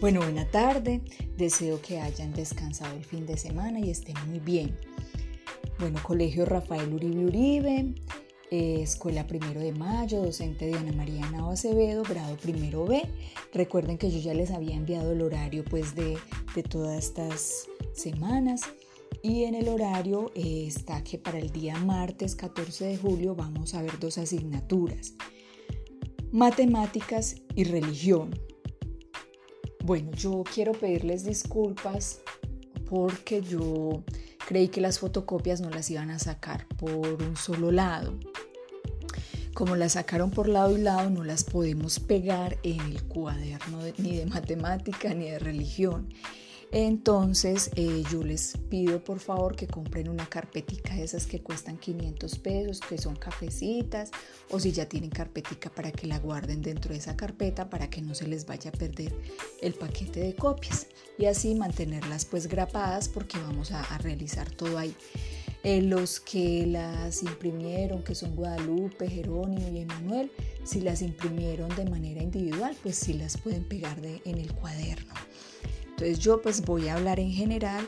Bueno, buena tarde. Deseo que hayan descansado el fin de semana y estén muy bien. Bueno, Colegio Rafael Uribe Uribe, eh, Escuela Primero de Mayo, docente Diana María Nava Acevedo, grado primero B. Recuerden que yo ya les había enviado el horario pues de, todas estas semanas. Y en el horario eh, está que para el día martes 14 de julio vamos a ver dos asignaturas. Matemáticas y religión. Bueno, yo quiero pedirles disculpas porque yo creí que las fotocopias no las iban a sacar por un solo lado. Como las sacaron por lado y lado, no las podemos pegar en el cuaderno ni de matemática ni de religión. Entonces eh, yo les pido por favor que compren una carpetica de esas que cuestan 500 pesos, que son cafecitas, o si ya tienen carpetica para que la guarden dentro de esa carpeta para que no se les vaya a perder el paquete de copias y así mantenerlas pues grapadas porque vamos a, realizar todo ahí. Eh, los que las imprimieron, que son Guadalupe, Jerónimo y Emanuel, si las imprimieron de manera individual, pues sí las pueden pegar de, en el cuaderno. Entonces yo pues voy a hablar en general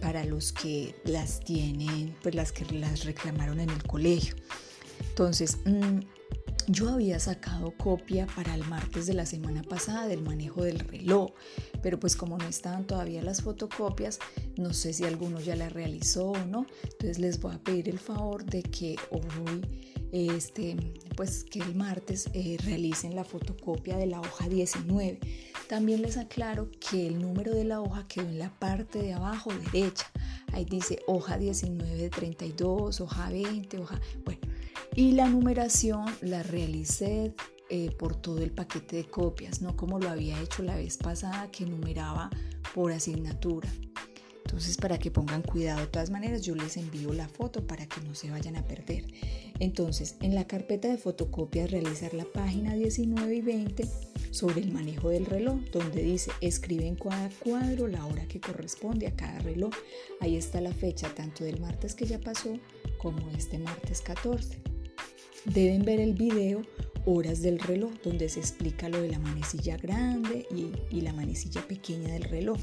para los que las tienen, pues las que las reclamaron en el colegio. Entonces, mm, yo había sacado copia para el martes de la semana pasada del manejo del reloj, pero pues como no estaban todavía las fotocopias, no sé si alguno ya la realizó o no. Entonces les voy a pedir el favor de que hoy este, pues que el martes eh, realicen la fotocopia de la hoja 19. También les aclaro que el número de la hoja quedó en la parte de abajo derecha. Ahí dice hoja 19 de 32, hoja 20, hoja... Bueno, y la numeración la realicé eh, por todo el paquete de copias, no como lo había hecho la vez pasada que numeraba por asignatura. Entonces, para que pongan cuidado, de todas maneras, yo les envío la foto para que no se vayan a perder. Entonces, en la carpeta de fotocopias, realizar la página 19 y 20 sobre el manejo del reloj, donde dice escribe en cada cuadro la hora que corresponde a cada reloj. Ahí está la fecha tanto del martes que ya pasó como este martes 14. Deben ver el video Horas del reloj, donde se explica lo de la manecilla grande y, y la manecilla pequeña del reloj.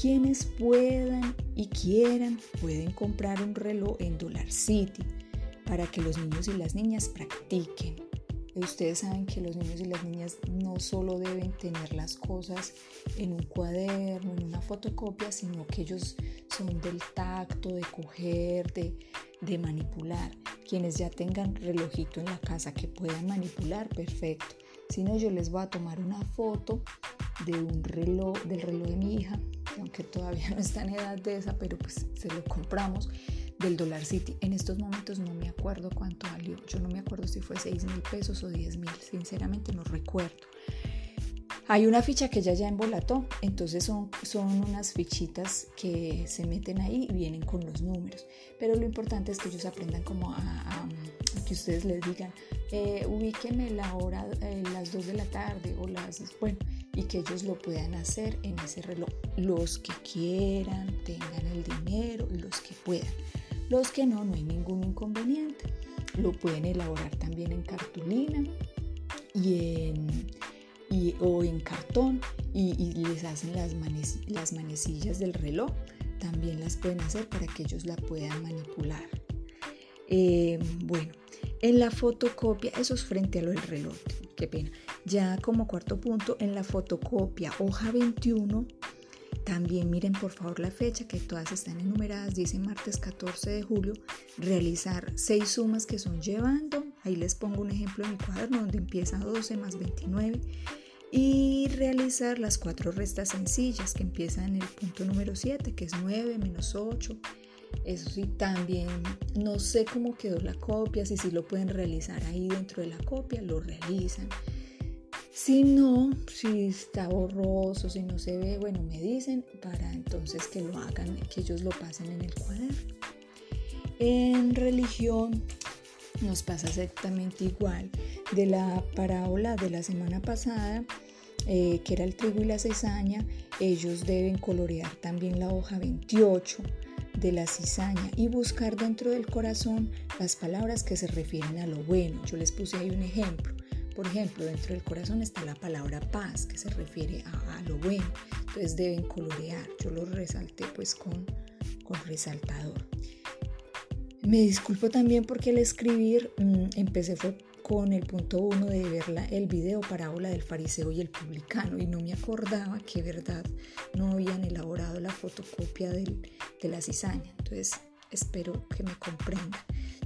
Quienes puedan y quieran pueden comprar un reloj en Dollar City para que los niños y las niñas practiquen. Ustedes saben que los niños y las niñas no solo deben tener las cosas en un cuaderno, en una fotocopia, sino que ellos son del tacto, de coger, de, manipular. Quienes ya tengan relojito en la casa que puedan manipular, perfecto. Si no, yo les voy a tomar una foto de un reloj, del reloj de mi hija, aunque todavía no está en edad de esa, pero pues se lo compramos del Dollar City. En estos momentos no me acuerdo cuánto valió. Yo no me acuerdo si fue 6 mil pesos o 10 mil. Sinceramente no recuerdo. Hay una ficha que ella ya embolató, entonces son, son unas fichitas que se meten ahí y vienen con los números. Pero lo importante es que ellos aprendan como a, que ustedes les digan, eh, ubíqueme la hora, eh, las 2 de la tarde o las... Bueno, y que ellos lo puedan hacer en ese reloj. Los que quieran, tengan el dinero, los que puedan. Los que no, no hay ningún inconveniente. Lo pueden elaborar también en cartulina y en, y, o en cartón y, les hacen las, las manecillas del reloj. También las pueden hacer para que ellos la puedan manipular. Eh, bueno, en la fotocopia, eso es frente a lo del reloj, qué pena. Ya como cuarto punto, en la fotocopia hoja 21 también miren por favor la fecha, que todas están enumeradas, dice martes 14 de julio, realizar seis sumas que son llevando, ahí les pongo un ejemplo en mi cuaderno donde empieza 12 más 29, y realizar las cuatro restas sencillas que empiezan en el punto número 7, que es 9 menos 8. Eso sí, también no sé cómo quedó la copia, si sí lo pueden realizar ahí dentro de la copia, lo realizan. Si no, si está borroso, si no se ve, bueno, me dicen para entonces que lo hagan, que ellos lo pasen en el cuaderno. En religión nos pasa exactamente igual. De la parábola de la semana pasada, eh, que era el trigo y la cizaña, ellos deben colorear también la hoja 28 de la cizaña y buscar dentro del corazón las palabras que se refieren a lo bueno. Yo les puse ahí un ejemplo Por ejemplo, dentro del corazón está la palabra paz, que se refiere a, lo bueno. Entonces deben colorear. Yo lo resalté pues con, con resaltador. Me disculpo también porque al escribir mm, empecé fue con el punto uno de ver el video parábola del fariseo y el publicano y no me acordaba que verdad no habían elaborado la fotocopia de la cizaña. Entonces espero que me comprendan.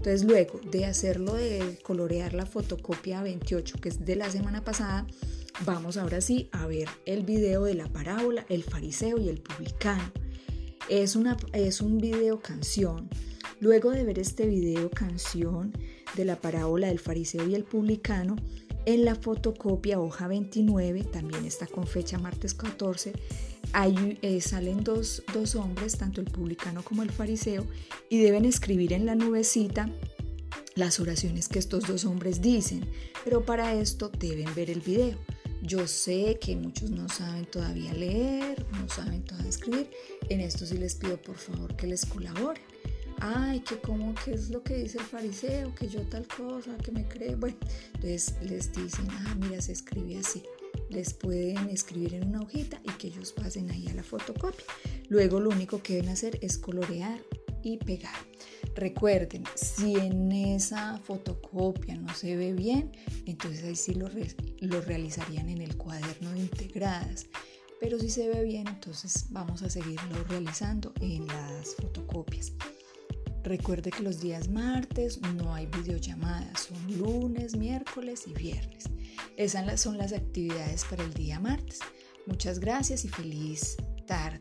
Entonces luego de hacerlo de colorear la fotocopia 28 que es de la semana pasada, vamos ahora sí a ver el video de la parábola, el fariseo y el publicano. Es, una, es un video canción. Luego de ver este video canción de la parábola del fariseo y el publicano, en la fotocopia hoja 29, también está con fecha martes 14, Ahí eh, salen dos, dos hombres, tanto el publicano como el fariseo, y deben escribir en la nubecita las oraciones que estos dos hombres dicen, pero para esto deben ver el video. Yo sé que muchos no saben todavía leer, no saben todavía escribir. En esto sí les pido por favor que les colaboren. Ay, que como, ¿qué es lo que dice el fariseo? Que yo tal cosa, que me cree. Bueno, entonces les dicen, ah, mira, se escribe así les pueden escribir en una hojita y que ellos pasen ahí a la fotocopia. Luego lo único que deben hacer es colorear y pegar. Recuerden, si en esa fotocopia no se ve bien, entonces ahí sí lo, lo realizarían en el cuaderno de integradas. Pero si se ve bien, entonces vamos a seguirlo realizando en las fotocopias. Recuerde que los días martes no hay videollamadas, son lunes, miércoles y viernes. Esas son las actividades para el día martes. Muchas gracias y feliz tarde.